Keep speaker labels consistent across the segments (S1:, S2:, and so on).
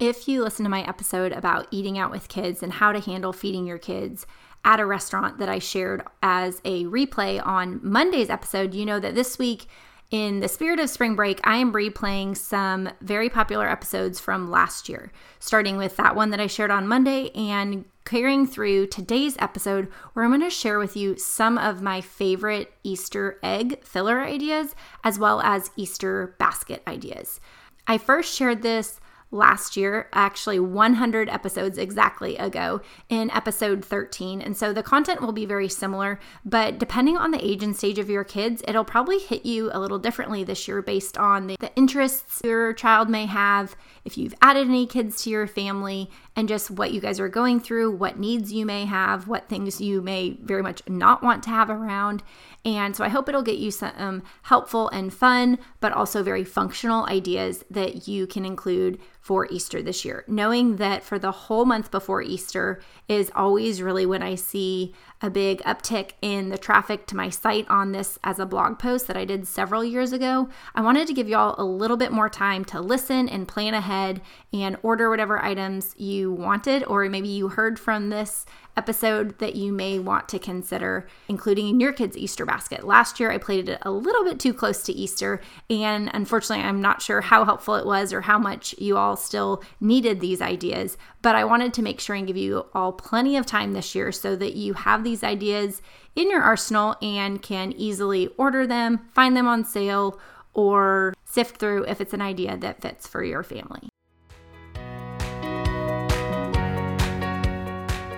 S1: If you listen to my episode about eating out with kids and how to handle feeding your kids at a restaurant that I shared as a replay on Monday's episode, you know that this week, in the spirit of spring break, I am replaying some very popular episodes from last year, starting with that one that I shared on Monday and carrying through today's episode, where I'm going to share with you some of my favorite Easter egg filler ideas as well as Easter basket ideas. I first shared this last year, actually 100 episodes exactly ago in episode 13. And so the content will be very similar, but depending on the age and stage of your kids, it'll probably hit you a little differently this year based on the, the interests your child may have, if you've added any kids to your family, and just what you guys are going through, what needs you may have, what things you may very much not want to have around. And so I hope it'll get you some helpful and fun, but also very functional ideas that you can include for Easter this year. Knowing that for the whole month before Easter is always really when I see a big uptick in the traffic to my site on this as a blog post that I did several years ago. I wanted to give y'all a little bit more time to listen and plan ahead and order whatever items you wanted, or maybe you heard from this episode that you may want to consider including in your kids' Easter basket. Last year, I played it a little bit too close to Easter, and unfortunately, I'm not sure how helpful it was or how much you all still needed these ideas. But I wanted to make sure and give you all plenty of time this year so that you have these ideas in your arsenal and can easily order them, find them on sale, or sift through if it's an idea that fits for your family.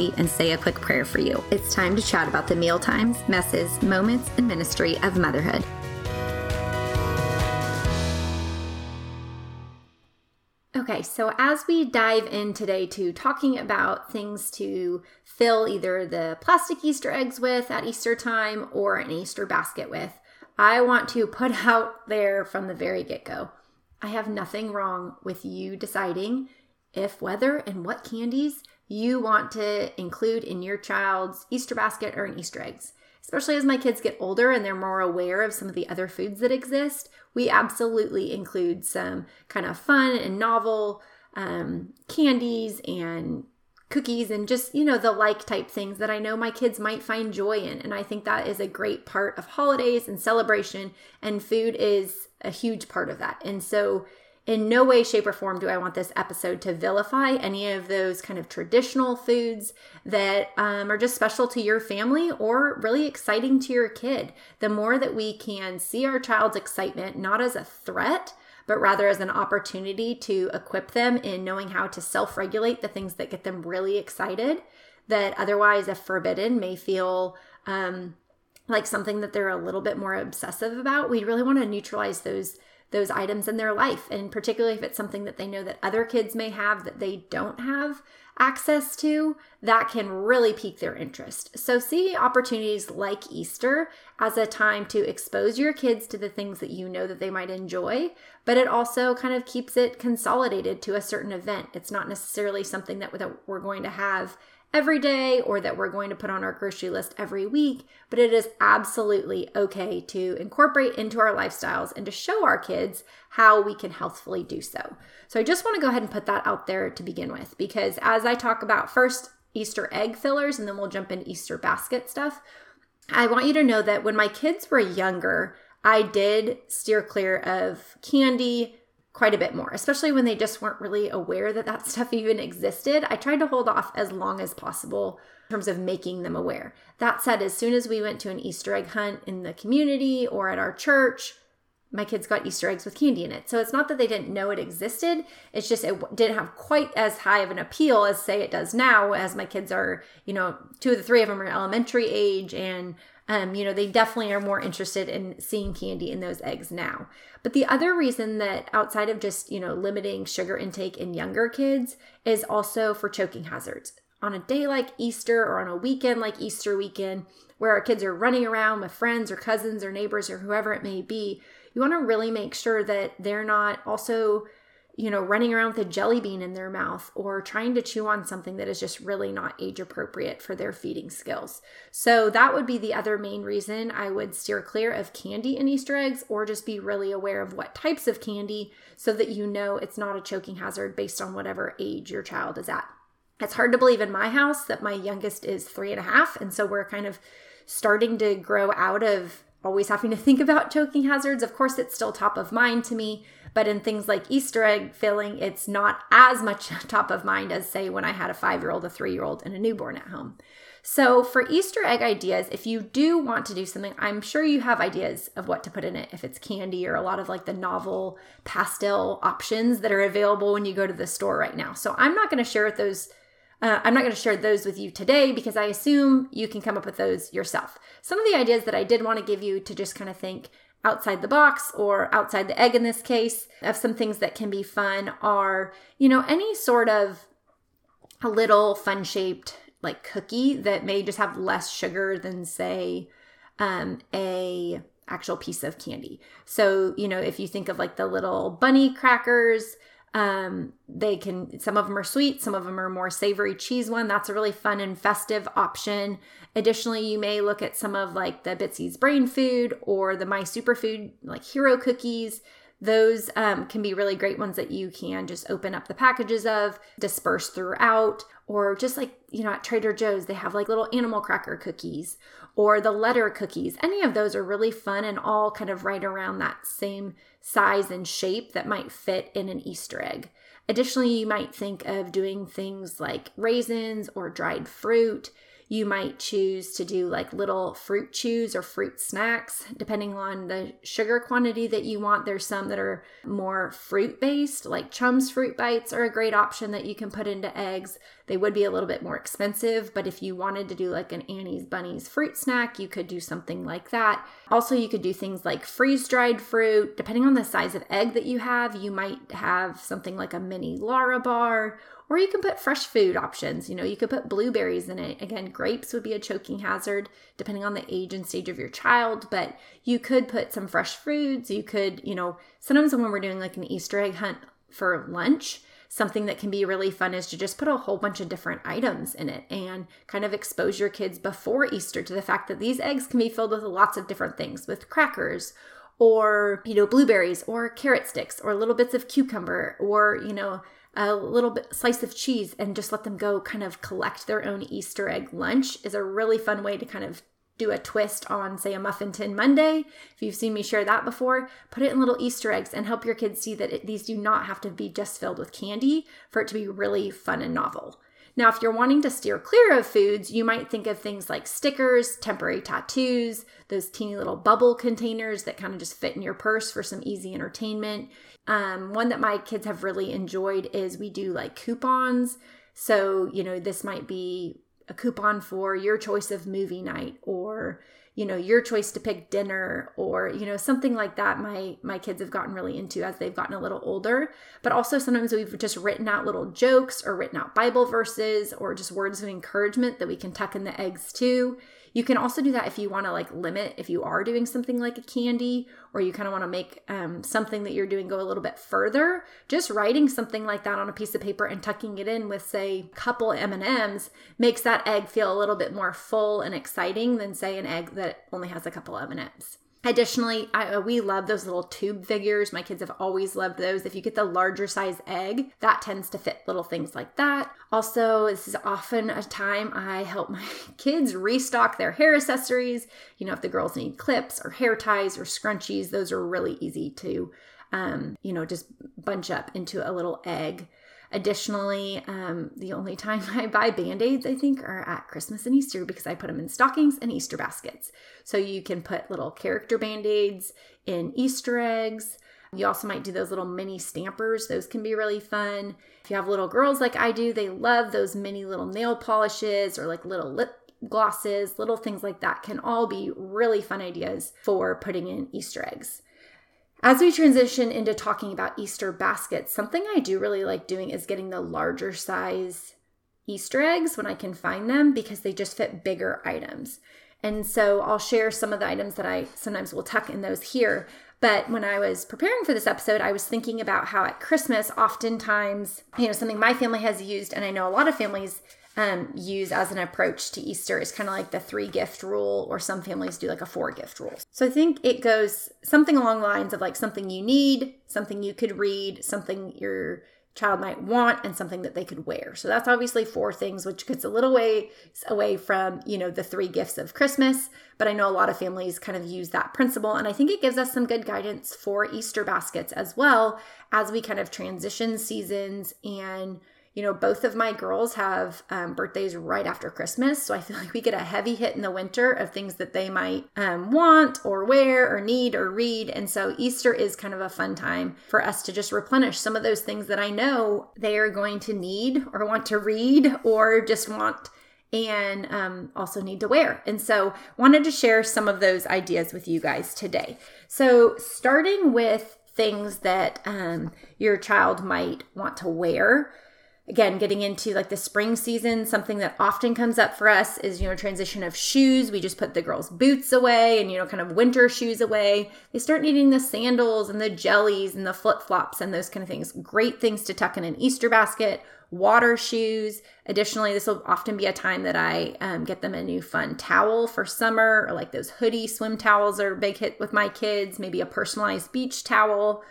S1: coffee and say a quick prayer for you. It's time to chat about the meal times, messes, moments, and ministry of motherhood. Okay, so as we dive in today to talking about things to fill either the plastic Easter eggs with at Easter time or an Easter basket with, I want to put out there from the very get go. I have nothing wrong with you deciding if, whether, and what candies you want to include in your child's Easter basket or in Easter eggs. Especially as my kids get older and they're more aware of some of the other foods that exist, we absolutely include some kind of fun and novel um, candies and cookies and just, you know, the like type things that I know my kids might find joy in. And I think that is a great part of holidays and celebration, and food is a huge part of that. And so in no way, shape, or form do I want this episode to vilify any of those kind of traditional foods that um, are just special to your family or really exciting to your kid. The more that we can see our child's excitement not as a threat, but rather as an opportunity to equip them in knowing how to self regulate the things that get them really excited, that otherwise, if forbidden, may feel. Um, like something that they're a little bit more obsessive about, we really want to neutralize those those items in their life. And particularly if it's something that they know that other kids may have that they don't have access to, that can really pique their interest. So, see opportunities like Easter as a time to expose your kids to the things that you know that they might enjoy, but it also kind of keeps it consolidated to a certain event. It's not necessarily something that we're going to have every day or that we're going to put on our grocery list every week, but it is absolutely okay to incorporate into our lifestyles and to show our kids how we can healthfully do so. So I just want to go ahead and put that out there to begin with because as I talk about first Easter egg fillers and then we'll jump into Easter basket stuff, I want you to know that when my kids were younger, I did steer clear of candy, quite a bit more, especially when they just weren't really aware that that stuff even existed. I tried to hold off as long as possible in terms of making them aware. That said, as soon as we went to an Easter egg hunt in the community or at our church, my kids got Easter eggs with candy in it. So it's not that they didn't know it existed. It's just it didn't have quite as high of an appeal as say it does now as my kids are, you know, two of the three of them are elementary age and um, you know, they definitely are more interested in seeing candy in those eggs now. But the other reason that outside of just, you know, limiting sugar intake in younger kids is also for choking hazards. On a day like Easter or on a weekend like Easter weekend, where our kids are running around with friends or cousins or neighbors or whoever it may be, you want to really make sure that they're not also you know, running around with a jelly bean in their mouth or trying to chew on something that is just really not age appropriate for their feeding skills. So, that would be the other main reason I would steer clear of candy and Easter eggs or just be really aware of what types of candy so that you know it's not a choking hazard based on whatever age your child is at. It's hard to believe in my house that my youngest is three and a half. And so, we're kind of starting to grow out of always having to think about choking hazards. Of course, it's still top of mind to me but in things like Easter egg filling, it's not as much top of mind as, say, when I had a five year old, a three year old, and a newborn at home. So, for Easter egg ideas, if you do want to do something, I'm sure you have ideas of what to put in it. If it's candy or a lot of like the novel pastel options that are available when you go to the store right now. So, I'm not going to share those. Uh, I'm not going to share those with you today because I assume you can come up with those yourself. Some of the ideas that I did want to give you to just kind of think outside the box or outside the egg in this case of some things that can be fun are you know any sort of a little fun shaped like cookie that may just have less sugar than say um, a actual piece of candy. So you know if you think of like the little bunny crackers um, they can, some of them are sweet, some of them are more savory cheese one. That's a really fun and festive option. Additionally, you may look at some of like the Bitsy's Brain Food or the My Superfood, like hero cookies. Those um, can be really great ones that you can just open up the packages of, disperse throughout, or just like, you know, at Trader Joe's, they have like little animal cracker cookies or the letter cookies. Any of those are really fun and all kind of right around that same size and shape that might fit in an Easter egg. Additionally, you might think of doing things like raisins or dried fruit you might choose to do like little fruit chews or fruit snacks, depending on the sugar quantity that you want. There's some that are more fruit based, like Chums Fruit Bites are a great option that you can put into eggs. They would be a little bit more expensive, but if you wanted to do like an Annie's Bunnies fruit snack, you could do something like that. Also, you could do things like freeze dried fruit. Depending on the size of egg that you have, you might have something like a mini Larabar or you can put fresh food options. You know, you could put blueberries in it. Again, grapes would be a choking hazard depending on the age and stage of your child, but you could put some fresh foods. You could, you know, sometimes when we're doing like an Easter egg hunt for lunch, something that can be really fun is to just put a whole bunch of different items in it and kind of expose your kids before Easter to the fact that these eggs can be filled with lots of different things, with crackers or, you know, blueberries or carrot sticks or little bits of cucumber or, you know, a little bit slice of cheese and just let them go kind of collect their own Easter egg lunch is a really fun way to kind of do a twist on say a muffin tin Monday. If you've seen me share that before, put it in little Easter eggs and help your kids see that it, these do not have to be just filled with candy for it to be really fun and novel. Now, if you're wanting to steer clear of foods, you might think of things like stickers, temporary tattoos, those teeny little bubble containers that kind of just fit in your purse for some easy entertainment. Um, one that my kids have really enjoyed is we do like coupons. So, you know, this might be a coupon for your choice of movie night or you know your choice to pick dinner or you know something like that my my kids have gotten really into as they've gotten a little older. But also sometimes we've just written out little jokes or written out bible verses or just words of encouragement that we can tuck in the eggs too you can also do that if you want to like limit if you are doing something like a candy or you kind of want to make um, something that you're doing go a little bit further. Just writing something like that on a piece of paper and tucking it in with say a couple M&Ms makes that egg feel a little bit more full and exciting than say an egg that only has a couple M&Ms. Additionally, I, uh, we love those little tube figures. My kids have always loved those. If you get the larger size egg, that tends to fit little things like that. Also, this is often a time I help my kids restock their hair accessories. You know, if the girls need clips or hair ties or scrunchies, those are really easy to, um, you know, just bunch up into a little egg. Additionally, um, the only time I buy band aids, I think, are at Christmas and Easter because I put them in stockings and Easter baskets. So you can put little character band aids in Easter eggs. You also might do those little mini stampers, those can be really fun. If you have little girls like I do, they love those mini little nail polishes or like little lip glosses, little things like that can all be really fun ideas for putting in Easter eggs. As we transition into talking about Easter baskets, something I do really like doing is getting the larger size Easter eggs when I can find them because they just fit bigger items. And so I'll share some of the items that I sometimes will tuck in those here. But when I was preparing for this episode, I was thinking about how at Christmas, oftentimes, you know, something my family has used, and I know a lot of families um, use as an approach to Easter is kind of like the three gift rule, or some families do like a four gift rule. So I think it goes something along the lines of like something you need, something you could read, something your child might want and something that they could wear. So that's obviously four things, which gets a little way away from, you know, the three gifts of Christmas. But I know a lot of families kind of use that principle. And I think it gives us some good guidance for Easter baskets as well as we kind of transition seasons and you know, both of my girls have um, birthdays right after Christmas. So I feel like we get a heavy hit in the winter of things that they might um, want or wear or need or read. And so Easter is kind of a fun time for us to just replenish some of those things that I know they are going to need or want to read or just want and um, also need to wear. And so, wanted to share some of those ideas with you guys today. So, starting with things that um, your child might want to wear again getting into like the spring season something that often comes up for us is you know transition of shoes. We just put the girls boots away and you know kind of winter shoes away. They start needing the sandals and the jellies and the flip-flops and those kind of things. Great things to tuck in an easter basket water shoes. Additionally this will often be a time that i um, get them a new fun towel for summer or like those hoodie swim towels are a big hit with my kids maybe a personalized beach towel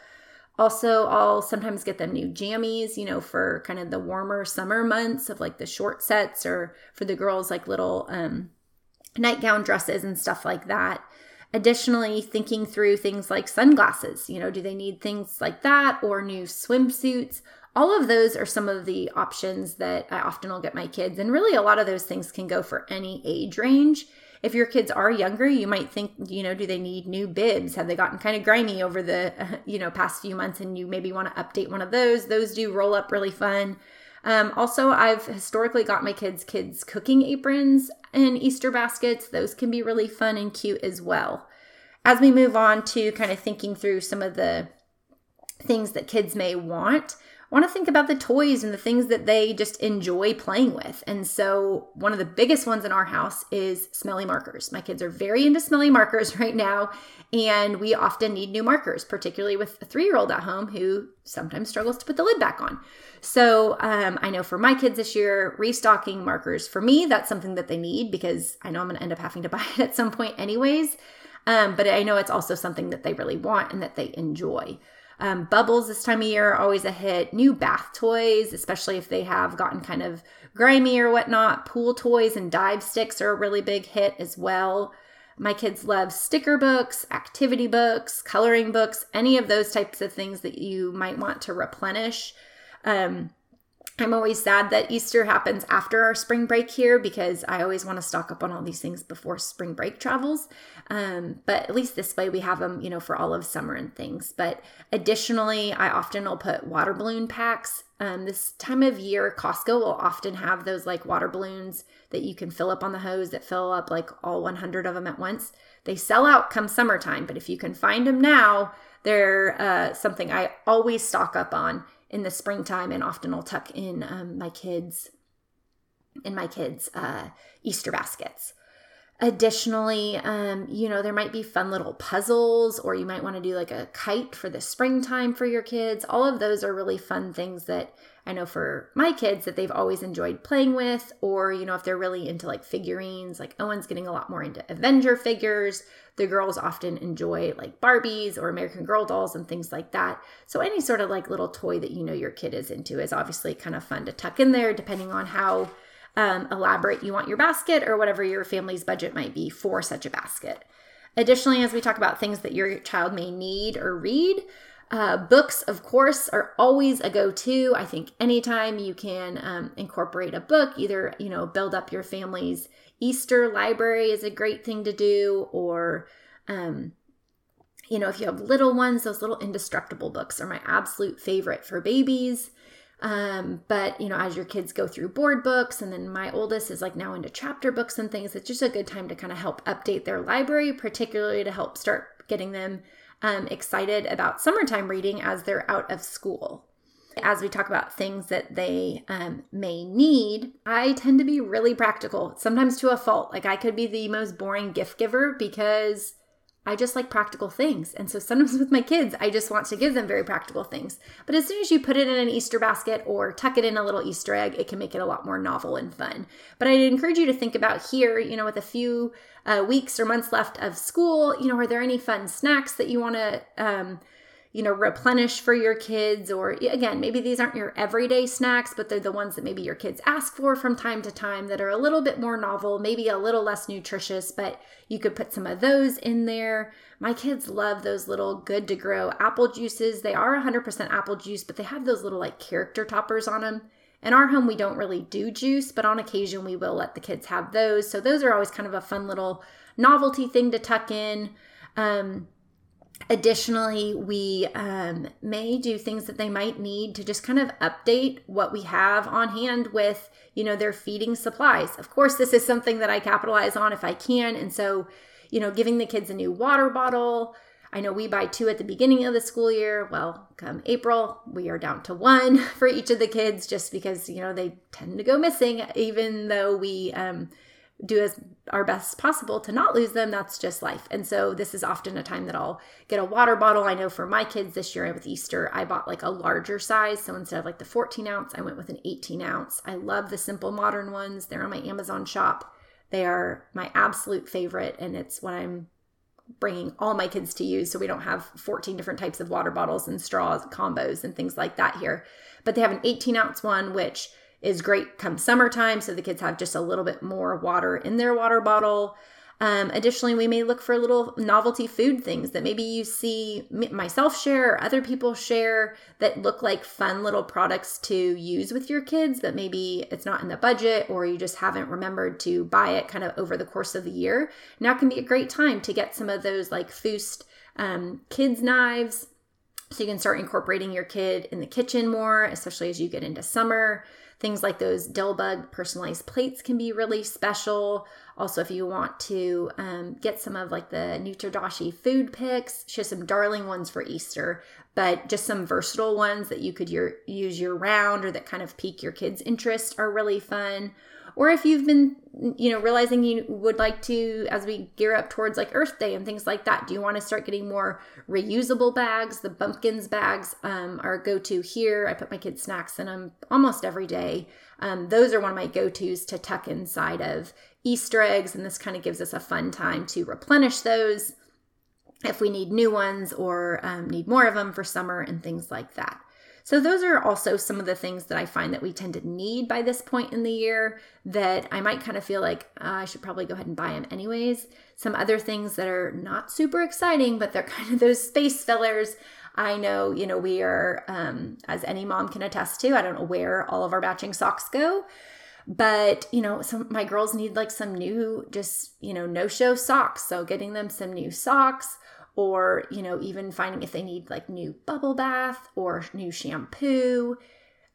S1: also, I'll sometimes get them new jammies, you know, for kind of the warmer summer months of like the short sets or for the girls, like little um, nightgown dresses and stuff like that. Additionally, thinking through things like sunglasses, you know, do they need things like that or new swimsuits? All of those are some of the options that I often will get my kids. And really, a lot of those things can go for any age range if your kids are younger, you might think, you know, do they need new bibs? Have they gotten kind of grimy over the, you know, past few months and you maybe want to update one of those? Those do roll up really fun. Um, also, I've historically got my kids kids cooking aprons and Easter baskets. Those can be really fun and cute as well. As we move on to kind of thinking through some of the things that kids may want, want to think about the toys and the things that they just enjoy playing with. And so, one of the biggest ones in our house is smelly markers. My kids are very into smelly markers right now, and we often need new markers, particularly with a three year old at home who sometimes struggles to put the lid back on. So, um, I know for my kids this year, restocking markers for me, that's something that they need because I know I'm going to end up having to buy it at some point, anyways. Um, but I know it's also something that they really want and that they enjoy. Um, bubbles this time of year are always a hit. New bath toys, especially if they have gotten kind of grimy or whatnot. Pool toys and dive sticks are a really big hit as well. My kids love sticker books, activity books, coloring books, any of those types of things that you might want to replenish. Um, I'm always sad that Easter happens after our spring break here because I always want to stock up on all these things before spring break travels. Um, but at least this way we have them, you know, for all of summer and things. But additionally, I often will put water balloon packs. Um, this time of year, Costco will often have those like water balloons that you can fill up on the hose that fill up like all 100 of them at once. They sell out come summertime, but if you can find them now, they're uh, something I always stock up on in the springtime and often I'll tuck in um, my kids in my kids uh, Easter baskets. Additionally, um, you know, there might be fun little puzzles, or you might want to do like a kite for the springtime for your kids. All of those are really fun things that I know for my kids that they've always enjoyed playing with, or, you know, if they're really into like figurines, like Owen's getting a lot more into Avenger figures. The girls often enjoy like Barbies or American Girl dolls and things like that. So, any sort of like little toy that you know your kid is into is obviously kind of fun to tuck in there, depending on how um, elaborate you want your basket or whatever your family's budget might be for such a basket. Additionally, as we talk about things that your child may need or read, uh, books, of course, are always a go-to. I think anytime you can um, incorporate a book, either you know build up your family's Easter library is a great thing to do, or um, you know if you have little ones, those little indestructible books are my absolute favorite for babies. Um, but you know, as your kids go through board books, and then my oldest is like now into chapter books and things, it's just a good time to kind of help update their library, particularly to help start getting them um, excited about summertime reading as they're out of school. As we talk about things that they um, may need, I tend to be really practical, sometimes to a fault. Like I could be the most boring gift giver because I just like practical things. And so sometimes with my kids, I just want to give them very practical things. But as soon as you put it in an Easter basket or tuck it in a little Easter egg, it can make it a lot more novel and fun. But I'd encourage you to think about here, you know, with a few uh, weeks or months left of school, you know, are there any fun snacks that you want to, um, you know, replenish for your kids. Or again, maybe these aren't your everyday snacks, but they're the ones that maybe your kids ask for from time to time that are a little bit more novel, maybe a little less nutritious, but you could put some of those in there. My kids love those little Good2Grow apple juices. They are 100% apple juice, but they have those little like character toppers on them. In our home, we don't really do juice, but on occasion we will let the kids have those. So those are always kind of a fun little novelty thing to tuck in. Um, Additionally, we um, may do things that they might need to just kind of update what we have on hand with, you know, their feeding supplies. Of course, this is something that I capitalize on if I can. And so, you know, giving the kids a new water bottle. I know we buy two at the beginning of the school year. Well, come April, we are down to one for each of the kids just because, you know, they tend to go missing, even though we, um, do as our best possible to not lose them. That's just life. And so this is often a time that i'll get a water bottle. I know for my kids this year with easter i bought like a larger size. So instead of like the 14 ounce i went with an 18 ounce. I love the simple modern ones. They're on my amazon shop. They are my absolute favorite. And it's what i'm bringing all my kids to use. So we don't have 14 different types of water bottles and straws combos and things like that here. But they have an 18 ounce one which is great come summertime so the kids have just a little bit more water in their water bottle. Um, additionally, we may look for little novelty food things that maybe you see myself share or other people share that look like fun little products to use with your kids, but maybe it's not in the budget or you just haven't remembered to buy it kind of over the course of the year. Now can be a great time to get some of those like Foost um, kids' knives. So you can start incorporating your kid in the kitchen more, especially as you get into summer. Things like those Delbug personalized plates can be really special. Also, if you want to um, get some of like the Nutridashi food picks, she has some darling ones for Easter, but just some versatile ones that you could use year round or that kind of pique your kids' interest are really fun. Or if you've been you know realizing you would like to as we gear up towards like earth day and things like that do you want to start getting more reusable bags? The Bumkins bags um, are go-to here. I put my kids snacks in them almost every day. Um, those are one of my go-to's to tuck inside of easter eggs and this kind of gives us a fun time to replenish those if we need new ones or um, need more of them for summer and things like that so, those are also some of the things that I find that we tend to need by this point in the year that I might kind of feel like uh, I should probably go ahead and buy them anyways. Some other things that are not super exciting, but they're kind of those space fillers. I know, you know, we are, um, as any mom can attest to, I don't know where all of our batching socks go but you know some my girls need like some new just you know no show socks. So getting them some new socks or you know even finding if they need like new bubble bath or new shampoo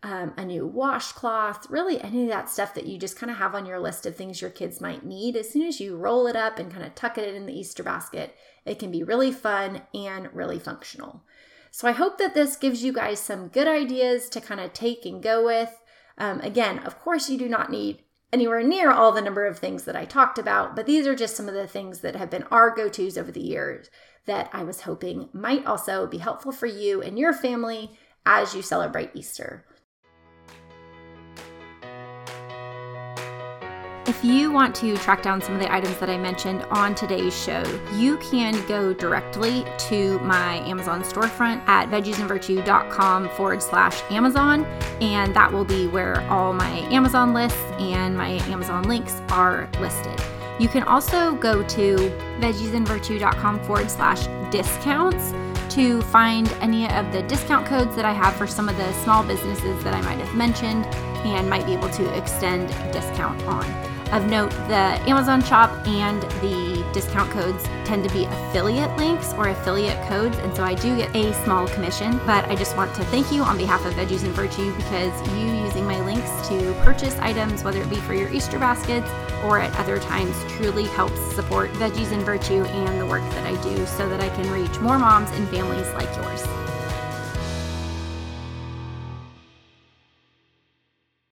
S1: um, a new washcloth really any of that stuff that you just kind of have on your list of things your kids might need as soon as you roll it up and kind of tuck it in the easter basket it can be really fun and really functional. So i hope that this gives you guys some good ideas to kind of take and go with um, again of course you do not need anywhere near all the number of things that I talked about, but these are just some of the things that have been our go tos over the years that I was hoping might also be helpful for you and your family as you celebrate Easter. If you want to track down some of the items that I mentioned on today's show, you can go directly to my Amazon storefront at veggiesandvirtue.com forward slash Amazon, and that will be where all my Amazon lists and my Amazon links are listed. You can also go to veggiesandvirtue.com forward slash discounts to find any of the discount codes that I have for some of the small businesses that I might have mentioned and might be able to extend a discount on. Of note, the Amazon shop and the discount codes tend to be affiliate links or affiliate codes, and so I do get a small commission. But I just want to thank you on behalf of Veggies and Virtue because you using my links to purchase items, whether it be for your Easter baskets or at other times, truly helps support Veggies and Virtue and the work that I do so that I can reach more moms and families like yours.